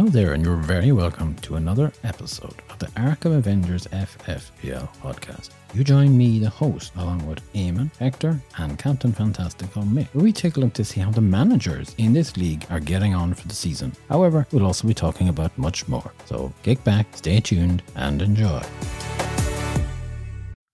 Hello there, and you're very welcome to another episode of the Arkham Avengers FFPL podcast. You join me, the host, along with Eamon, Hector, and Captain Fantastical Mick, where we take a look to see how the managers in this league are getting on for the season. However, we'll also be talking about much more. So kick back, stay tuned, and enjoy.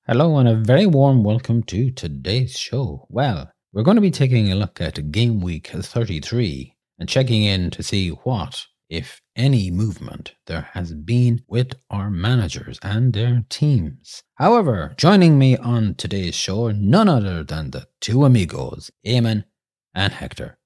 Hello, and a very warm welcome to today's show. Well, we're going to be taking a look at game week 33 and checking in to see what, if any, movement there has been with our managers and their teams. However, joining me on today's show are none other than the two amigos, Eamon and Hector.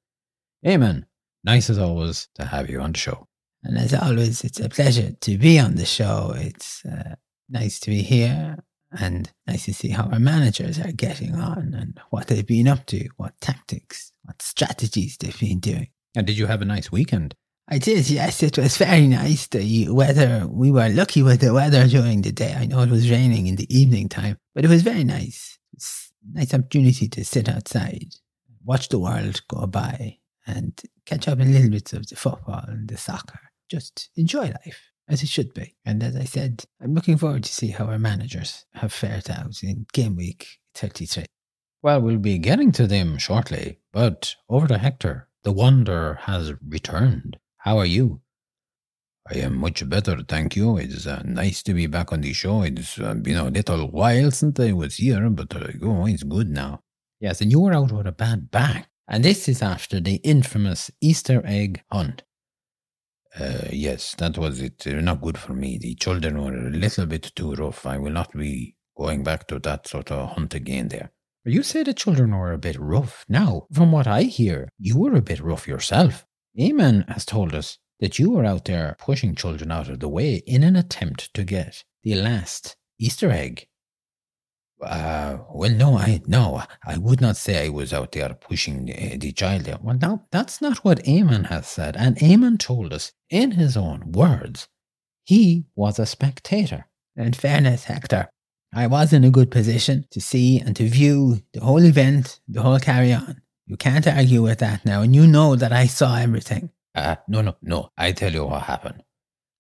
Eamon, nice as always to have you on the show. And as always, it's a pleasure to be on the show. It's uh, nice to be here and nice to see how our managers are getting on and what they've been up to, what tactics, what strategies they've been doing. And did you have a nice weekend? I did, yes. It was very nice. The weather, we were lucky with the weather during the day. I know it was raining in the evening time, but it was very nice. It's a nice opportunity to sit outside, watch the world go by, and catch up in little bits of the football and the soccer. Just enjoy life as it should be. And as I said, I'm looking forward to see how our managers have fared out in game week 33. Well, we'll be getting to them shortly, but over to Hector. The wonder has returned. How are you? I am much better, thank you. It's uh, nice to be back on the show. It's uh, been a little while since I was here, but uh, oh, it's good now. Yes, and you were out with a bad back. And this is after the infamous Easter egg hunt. Uh, yes, that was it. Uh, not good for me. The children were a little bit too rough. I will not be going back to that sort of hunt again there. You say the children were a bit rough. Now, from what I hear, you were a bit rough yourself. Eamon has told us that you were out there pushing children out of the way in an attempt to get the last Easter egg. Uh, well, no, I no, I would not say I was out there pushing the, the child there. Well, now that's not what Eamon has said, and Eamon told us in his own words he was a spectator. In fairness, Hector, I was in a good position to see and to view the whole event, the whole carry on. You can't argue with that now, and you know that I saw everything. Uh, no, no, no. I tell you what happened.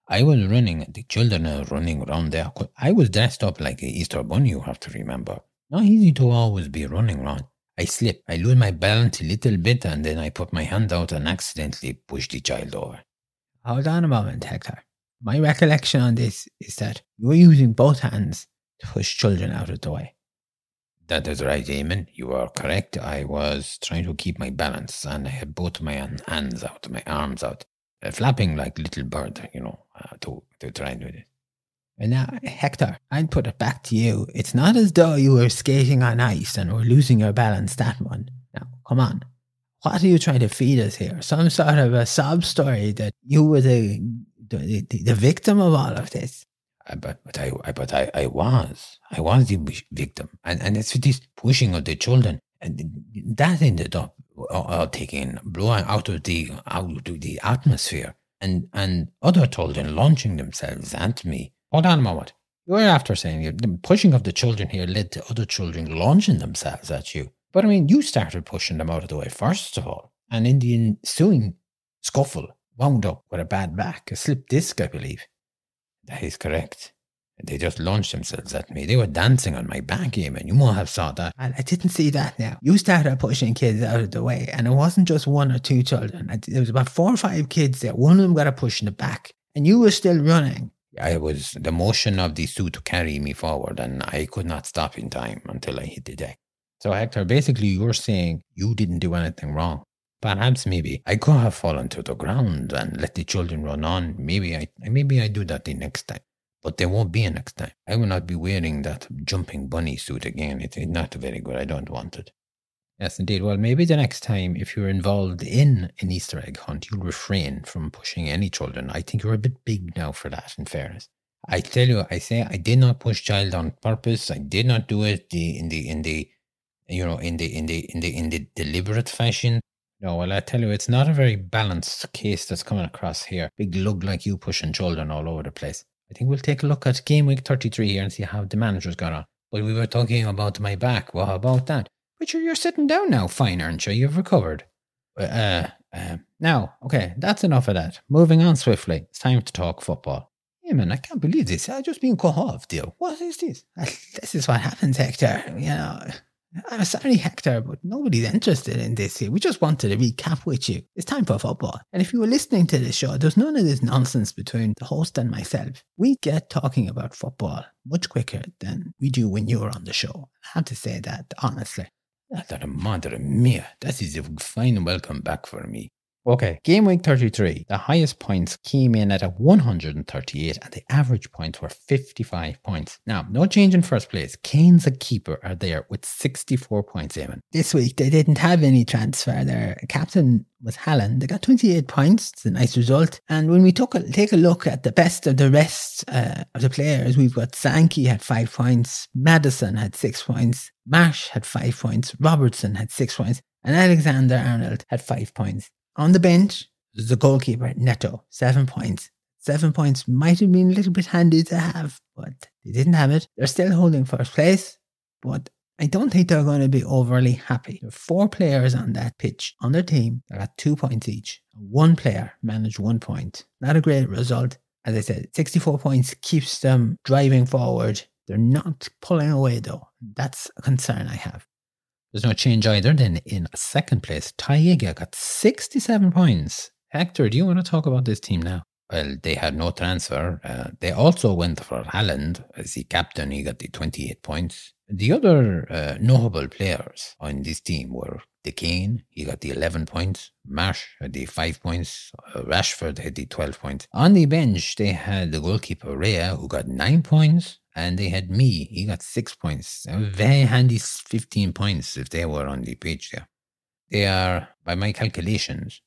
I was running, the children are running around there. I was dressed up like an Easter bunny, you have to remember. Not easy to always be running around. I slip, I lose my balance a little bit, and then I put my hand out and accidentally pushed the child over. Hold on a moment, Hector. My recollection on this is that you were using both hands to push children out of the way. That is right, Eamon. You are correct. I was trying to keep my balance and I had both my hands out, my arms out, uh, flapping like little bird, you know, uh, to, to try and do it. And now, Hector, I'd put it back to you. It's not as though you were skating on ice and were losing your balance that one. Now, come on. What are you trying to feed us here? Some sort of a sob story that you were the, the, the victim of all of this? But but I, but I, I was I was the victim, and and it's this pushing of the children, and that ended up uh, uh, taking blowing out of the out of the atmosphere, and and other children launching themselves at me. Hold on a moment. You were after saying the pushing of the children here led to other children launching themselves at you. But I mean, you started pushing them out of the way first of all, and in the ensuing scuffle, wound up with a bad back, a slip disc, I believe. That is correct. They just launched themselves at me. They were dancing on my back, even. You might have saw that. I, didn't see that now. You started pushing kids out of the way, and it wasn't just one or two children. There was about four or five kids there. One of them got a push in the back, and you were still running. I was the motion of the suit to carry me forward, and I could not stop in time until I hit the deck. So, Hector, basically, you're saying you didn't do anything wrong. Perhaps maybe I could have fallen to the ground and let the children run on. Maybe I maybe I do that the next time. But there won't be a next time. I will not be wearing that jumping bunny suit again. It's not very good. I don't want it. Yes, indeed. Well, maybe the next time, if you're involved in an Easter egg hunt, you'll refrain from pushing any children. I think you're a bit big now for that, in fairness. I tell you, I say I did not push child on purpose. I did not do it the, in the in the you know in the in the in the in the deliberate fashion. No, well, I tell you, it's not a very balanced case that's coming across here. Big lug like you pushing children all over the place. I think we'll take a look at game week 33 here and see how the managers got on. But we were talking about my back. Well, how about that? But you're, sitting down now, fine, aren't you? You've recovered. Uh, Um, now, okay, that's enough of that. Moving on swiftly, it's time to talk football. Hey man, I can't believe this. I just been cut off, deal. What is this? This is what happens, Hector. You know, I'm sorry, Hector, but nobody's interested in this here. We just wanted to recap with you. It's time for football. And if you were listening to the show, there's none of this nonsense between the host and myself. We get talking about football much quicker than we do when you're on the show. I have to say that, honestly. that's That madre mia, that is a fine welcome back for me. Okay, game week 33. The highest points came in at a 138 and the average points were 55 points. Now, no change in first place. Kane's a keeper are there with 64 points, Eamon. This week they didn't have any transfer. Their captain was Haaland. They got 28 points. It's a nice result. And when we took a, take a look at the best of the rest uh, of the players, we've got Sankey had five points, Maddison had six points, Marsh had five points, Robertson had six points, and Alexander Arnold had five points. On the bench, the goalkeeper, Neto, seven points. Seven points might have been a little bit handy to have, but they didn't have it. They're still holding first place, but I don't think they're going to be overly happy. There are four players on that pitch on their team that got two points each. One player managed one point. Not a great result. As I said, 64 points keeps them driving forward. They're not pulling away though. That's a concern I have. There's no change either. Then in second place, Taiga got 67 points. Hector, do you want to talk about this team now? Well, they had no transfer. Uh, they also went for Haaland as the captain. He got the 28 points. The other uh, notable players on this team were De Kane, he got the 11 points. Marsh had the 5 points. Uh, Rashford had the 12 points. On the bench, they had the goalkeeper Raya, who got 9 points and they had Mee. He got six points. Very handy 15 points if they were on the page there. They are, by my calculations,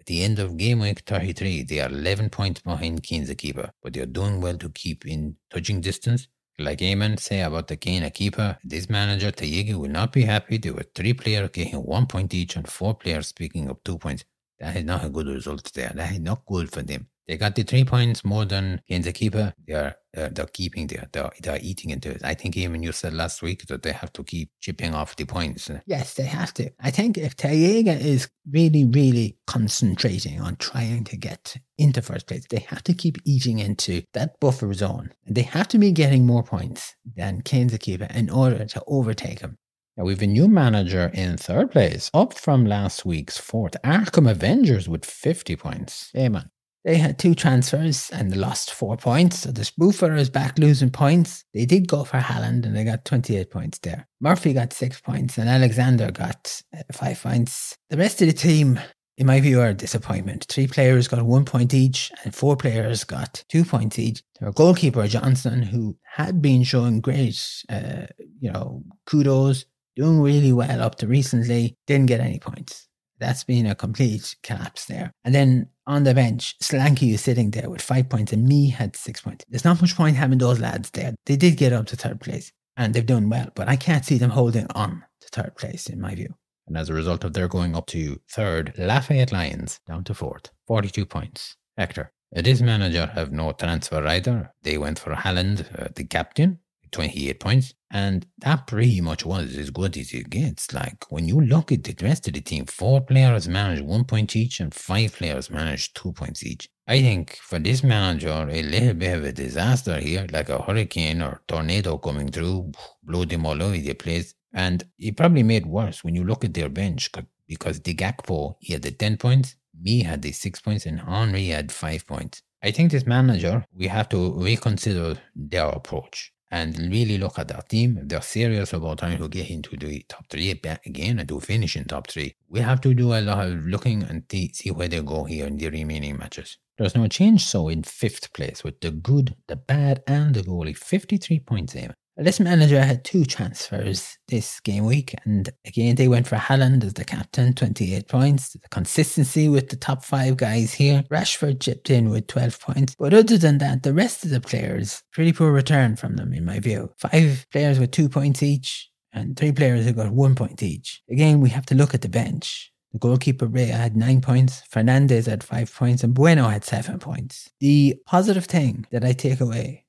at the end of game week 33, they are 11 points behind Kane's keeper, but they are doing well to keep in touching distance. Like Eamon say about the Kane keeper, this manager Tayegi will not be happy. There were three players getting one point each and four players picking up two points. That is not a good result there. That is not good for them. They got the three points more than in the keeper. They are uh, they're keeping there. They're, they're eating into it. I think even you said last week that they have to keep chipping off the points. Yes, they have to. I think if Tayega is really, really concentrating on trying to get into first place, they have to keep eating into that buffer zone. They have to be getting more points than Kane's keeper in order to overtake him. Now we've a new manager in third place, up from last week's fourth. Arkham Avengers with 50 points. Man. They had two transfers and they lost four points. So the spoofer is back losing points. They did go for Haaland and they got 28 points there. Murphy got six points and Alexander got uh, five points. The rest of the team, in my view, are a disappointment. Three players got one point each and four players got two points each. Their goalkeeper, Johnson, who had been showing great, uh, you know, kudos, doing really well up to recently, didn't get any points. That's been a complete collapse there. And then on the bench, Slanky is sitting there with five points and Mee had six points. There's not much point having those lads there. They did get up to third place and they've done well, but I can't see them holding on to third place in my view. And as a result of their going up to third, Lafayette Lions down to fourth, 42 points. Hector. This manager have no transfer either. They went for Haaland, uh, the captain, 28 points. And that pretty much was as good as it gets. Like when you look at the rest of the team, four players managed one point each and five players managed two points each. I think for this manager, a little bit of a disaster here, like a hurricane or tornado coming through, blew them all over the place. And it probably made worse when you look at their bench because the Gakpo, he had the 10 points, Mee had the 6 points, and Henry had 5 points. I think this manager, we have to reconsider their approach and really look at their team. If they're serious about trying to get into the top three again and to finish in top three, we have to do a lot of looking and see where they go here in the remaining matches. There's no change, so in fifth place with the good, the bad, and the goalie, 53 points in. This manager had two transfers this game week, and again they went for Haaland as the captain, 28 points. The consistency with the top five guys here. Rashford chipped in with 12 points, but other than that, the rest of the players, pretty poor return from them in my view. Five players with two points each, and three players who got one point each. Again, we have to look at the bench. The goalkeeper Raya had nine points, Fernandez had five points, and Bueno had seven points. The positive thing that I take away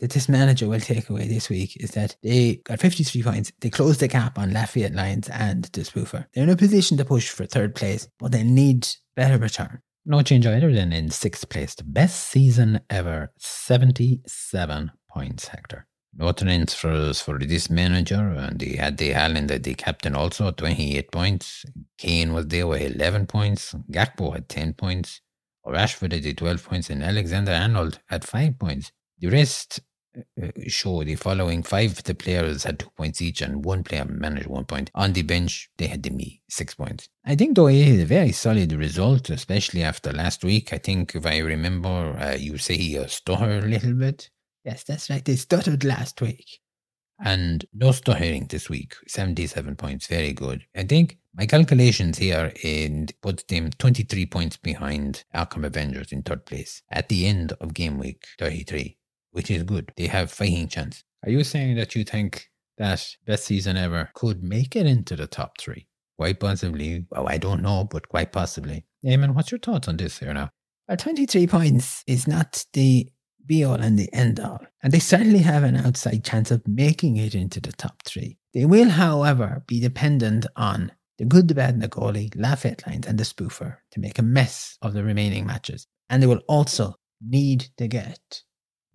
that this manager will take away this week is that they got 53 points. They closed the gap on Lafayette Lions and the Spoofer. They're in a position to push for third place, but they need better return. No change either then in sixth place. The best season ever, 77 points, Hector. No transfers for this manager, and he had the Haaland, the captain also, 28 points. Kane was there with 11 points. Gakpo had 10 points. Rashford had 12 points, and Alexander Arnold had 5 points. The rest Uh, uh, show the following five of the players had two points each, and one player managed one point. On the bench, they had the Mee six points. I think though it is a very solid result, especially after last week. I think if I remember, uh, you say he uh, stuttered a little bit. Yes, that's right. They stuttered last week. And no stuttering this week. 77 points. Very good. I think my calculations here in puts them 23 points behind Arkham Avengers in third place at the end of game week 33 which is good. They have fighting chance. Are you saying that you think that best season ever could make it into the top three? Quite possibly. Well, I don't know, but quite possibly. Eamon, what's your thoughts on this here now? Well, 23 points is not the be all and the end all. And they certainly have an outside chance of making it into the top three. They will, however, be dependent on the good, the bad, and the goalie, Lafayette Lions, and the spoofer to make a mess of the remaining matches. And they will also need to get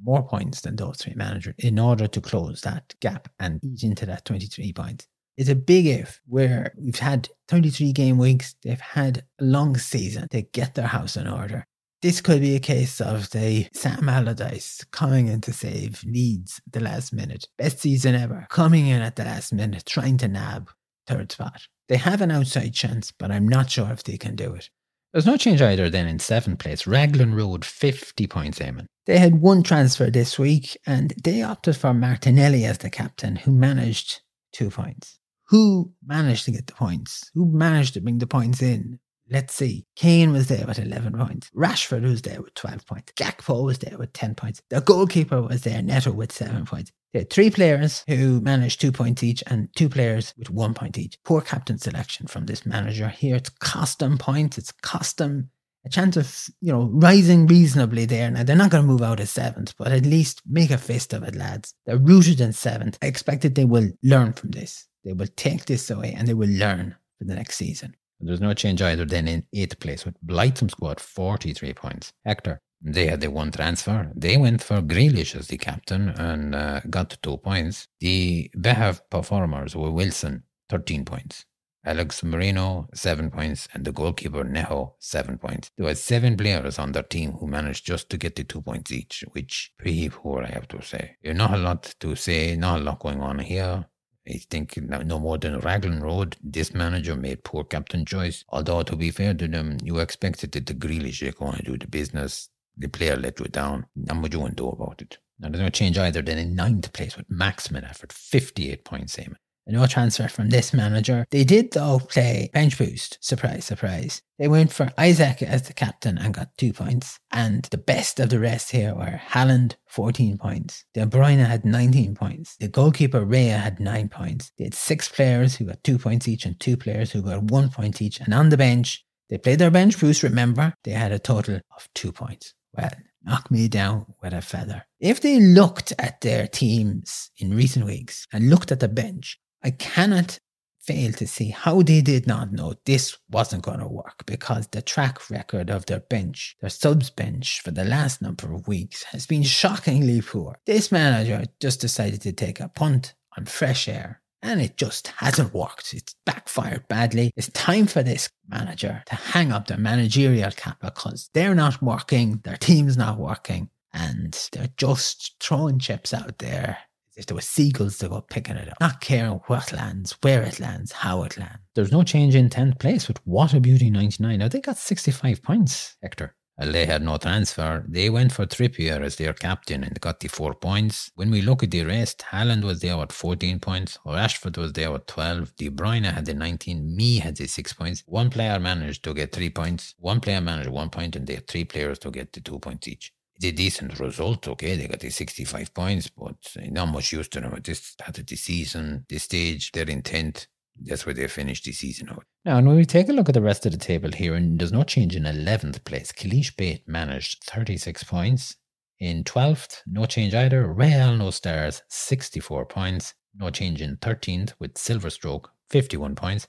more points than those three managers in order to close that gap and ease into that 23 points. It's a big if where we've had 33 game weeks, they've had a long season to get their house in order. This could be a case of the Sam Allardyce coming in to save Leeds the last minute. Best season ever. Coming in at the last minute, trying to nab third spot. They have an outside chance, but I'm not sure if they can do it. There's no change either then in seventh place. Raglan Road, 50 points, Eamon. They had one transfer this week and they opted for Martinelli as the captain, who managed two points. Who managed to get the points? Who managed to bring the points in? Let's see. Kane was there with 11 points. Rashford was there with 12 points. Jack Gakpo was there with 10 points. The goalkeeper was there, Neto, with 7 points. They three players who managed two points each and two players with one point each. Poor captain selection from this manager here. It's cost them points. It's cost them a chance of, you know, rising reasonably there. Now, they're not going to move out of seventh, but at least make a fist of it, lads. They're rooted in seventh. I expect that they will learn from this. They will take this away and they will learn for the next season. There's no change either then in eighth place with Blytham squad 43 points. Hector, they had the one transfer. They went for Grealish as the captain and uh, got two points. The Behav performers were Wilson, 13 points. Alex Moreno, 7 points. And the goalkeeper, Neto, 7 points. There were seven players on their team who managed just to get the two points each, which pretty poor, I have to say. Not a lot to say, not a lot going on here. I think no more than Raglan Road, this manager made poor captain choice. Although, to be fair to them, you expected that the Grealish are going to do the business the player let you down. Not much you want to do about it. Now, there's no change either than in ninth place with maximum effort, 58 points, Eamon. No transfer from this manager. They did, though, play bench boost. Surprise, surprise. They went for Isak as the captain and got two points. And the best of the rest here were Haaland, 14 points. De Bruyne had 19 points. The goalkeeper, Raya, had 9 points. They had six players who got two points each and two players who got one point each. And on the bench, they played their bench boost, remember? They had a total of two points. Well, knock me down with a feather. If they looked at their teams in recent weeks and looked at the bench, I cannot fail to see how they did not know this wasn't going to work because the track record of their bench, their subs bench for the last number of weeks has been shockingly poor. This manager just decided to take a punt on fresh air and it just hasn't worked. It's backfired badly. It's time for this manager to hang up their managerial cap because they're not working, their team's not working, and they're just throwing chips out there. If there were seagulls to go picking it up, not caring what lands, where it lands, how it lands. There's no change in 10th place with a Beauty 99. Now they got 65 points, Hector. Well, they had no transfer. They went for Trippier as their captain and got the four points. When we look at the rest, Haaland was there with 14 points. Rashford was there with 12. De Bruyne had the 19. Mee had the six points. One player managed to get three points. One player managed one point, and they had three players to get the two points each. It's a decent result, okay? They got the 65 points, but not much use to them at this of the season, this stage, their intent. That's where they finished the season out. Now, when we take a look at the rest of the table here, and there's no change in 11th place, Kalish Bate managed 36 points. In 12th, no change either. Real No Stars, 64 points. No change in 13th with Silver Stroke, 51 points.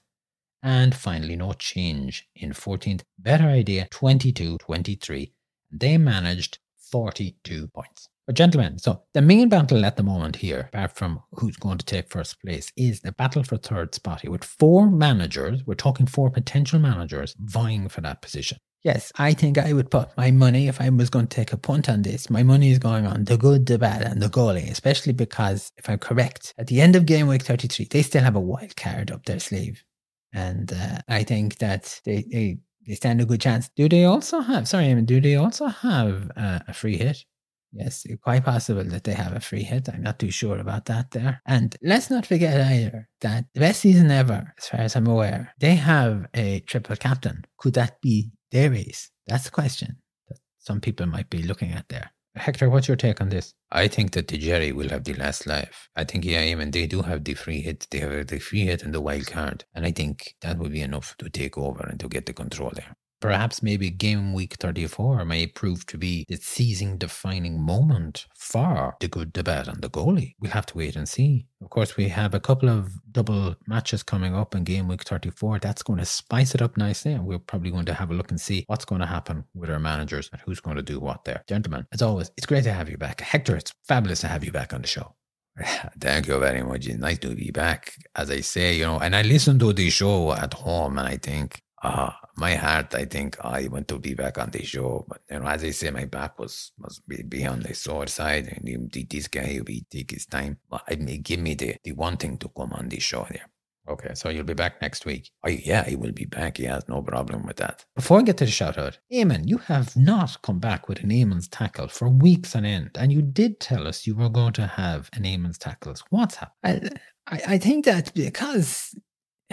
And finally, no change in 14th. Better idea, 22 23. They managed 42 points. But gentlemen, so the main battle at the moment here, apart from who's going to take first place, is the battle for third spot here with four managers. We're talking four potential managers vying for that position. Yes, I think I would put my money if I was going to take a punt on this. My money is going on the good, the bad, and the goalie, especially because if I'm correct, at the end of game week 33, they still have a wild card up their sleeve. And uh, I think that they, they, they stand a good chance. Do they also have, sorry, I mean, do they also have uh, a free hit? Yes, quite possible that they have a free hit. I'm not too sure about that there. And let's not forget either that the best season ever, as far as I'm aware, they have a triple captain. Could that be their race? That's the question that some people might be looking at there. Hector, what's your take on this? I think that the Jerry will have the last life. I think, yeah, and they do have the free hit. They have the free hit and the wild card. And I think that will be enough to take over and to get the control there. Perhaps maybe game week 34 may prove to be the season defining moment for the good, the bad, and the goalie. We'll have to wait and see. Of course, we have a couple of double matches coming up in game week 34. That's going to spice it up nicely, and we're probably going to have a look and see what's going to happen with our managers and who's going to do what there. Gentlemen, as always, it's great to have you back. Hector, it's fabulous to have you back on the show. Thank you very much. It's nice to be back. As I say, you know, and I listen to the show at home and I think uh, my heart, I think I want to be back on the show. But you know, as I say, my back was must be, on the sore side, and this guy will be take his time. But I give me the the one thing to come on the show there. Okay, so you'll be back next week. Oh, yeah, he will be back. He has no problem with that. Before I get to the shout out, Eamon, you have not come back with an Eamon's tackle for weeks on end. And you did tell us you were going to have an Eamon's tackles. What's happened? I, I think that because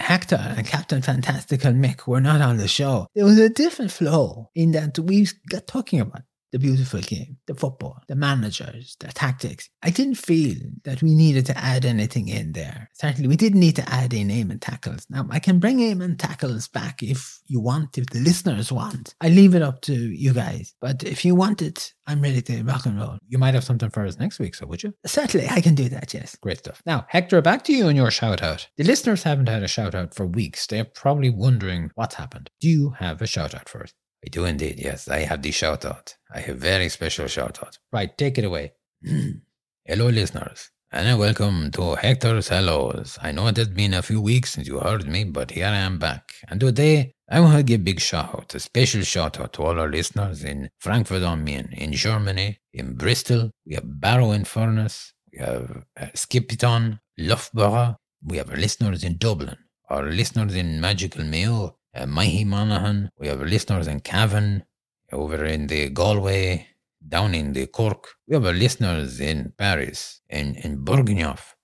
Hector and mm-hmm. Captain Fantastical Mick were not on the show. There was a different flow in that we got talking about the beautiful game, the football, the managers, the tactics. I didn't feel that we needed to add anything in there. Certainly, we didn't need to add in Eamon tackles. Now, I can bring Eamon tackles back if you want, if the listeners want. I leave it up to you guys. But if you want it, I'm ready to rock and roll. You might have something for us next week, so would you? Certainly, I can do that, yes. Great stuff. Now, Hector, back to you and your shout out. The listeners haven't had a shout out for weeks. They're probably wondering what's happened. Do you have a shout out for us? I do indeed, yes. I have the shout out. I have very special shout out. Right, take it away. Hello, listeners, and welcome to Hector's Hellos. I know it has been a few weeks since you heard me, but here I am back. And today, I want to give big shout out, a special shout out to all our listeners in Frankfurt am Main, in Germany, in Bristol. We have Barrow in Furness. We have uh, Skipton, Loughborough. We have listeners in Dublin, our listeners in Magical Mayo, uh, Mahi Monaghan. We have listeners in Cavan, over in the Galway, down in the Cork. We have listeners in Paris, in, in Burgnoff,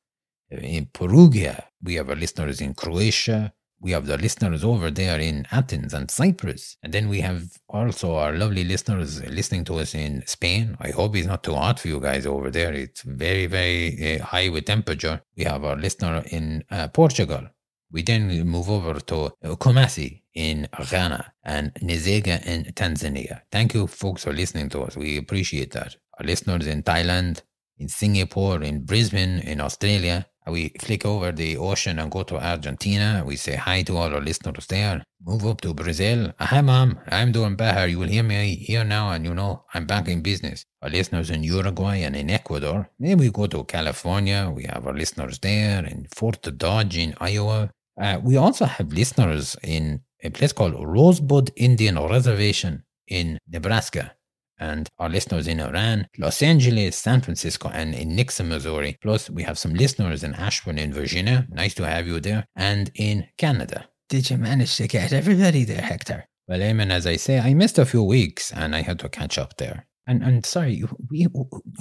in Perugia. We have listeners in Croatia. We have the listeners over there in Athens and Cyprus. And then we have also our lovely listeners listening to us in Spain. I hope it's not too hot for you guys over there. It's very, very uh, high with temperature. We have our listener in uh, Portugal. We then move over to Kumasi in Ghana and Nzega in Tanzania. Thank you, folks, for listening to us. We appreciate that. Our listeners in Thailand, in Singapore, in Brisbane, in Australia. We flick over the ocean and go to Argentina. We say hi to all our listeners there. Move up to Brazil. Hi, mom. I'm doing better. You will hear me here now, and you know I'm back in business. Our listeners in Uruguay and in Ecuador. Then we go to California. We have our listeners there in Fort Dodge in Iowa. Uh, we also have listeners in a place called Rosebud Indian Reservation in Nebraska. And our listeners in Iran, Los Angeles, San Francisco, and in Nixa, Missouri. Plus, we have some listeners in Ashburn in Virginia. Nice to have you there. And in Canada. Did you manage to get everybody there, Hector? Well, Eamon, as I say, I missed a few weeks and I had to catch up there. And, and sorry, we,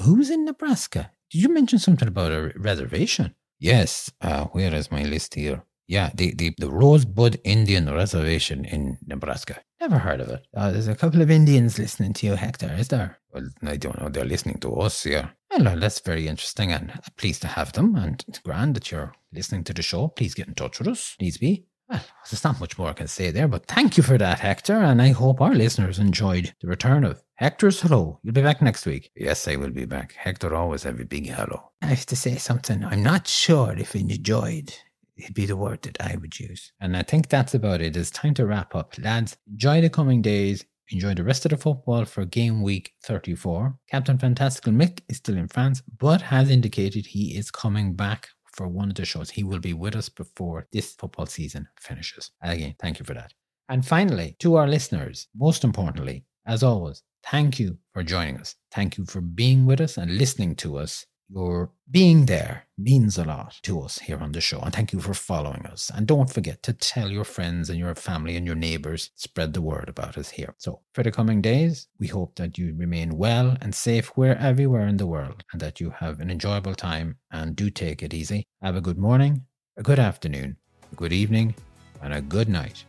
who's in Nebraska? Did you mention something about a reservation? Yes. Uh, where is my list here? Yeah, the, the, the Rosebud Indian Reservation in Nebraska. Never heard of it. Oh, there's a couple of Indians listening to you, Hector, is there? Well, I don't know. They're listening to us, yeah. Well, that's very interesting and pleased to have them. And it's grand that you're listening to the show. Please get in touch with us. Needs be. Well, there's not much more I can say there, but thank you for that, Hector. And I hope our listeners enjoyed the return of Hector's hello. You'll be back next week. Yes, I will be back. Hector always have a big hello. I have to say something. I'm not sure if he enjoyed It'd be the word that I would use. And I think that's about it. It's time to wrap up. Lads, enjoy the coming days. Enjoy the rest of the football for game week 34. Captain Fantastical Mick is still in France, but has indicated he is coming back for one of the shows. He will be with us before this football season finishes. Again, thank you for that. And finally, to our listeners, most importantly, as always, thank you for joining us. Thank you for being with us and listening to us your being there means a lot to us here on the show. And thank you for following us. And don't forget to tell your friends and your family and your neighbors, spread the word about us here. So, for the coming days, we hope that you remain well and safe where everywhere in the world and that you have an enjoyable time and do take it easy. Have a good morning, a good afternoon, a good evening, and a good night.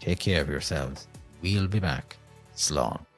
Take care of yourselves. We'll be back. Slán.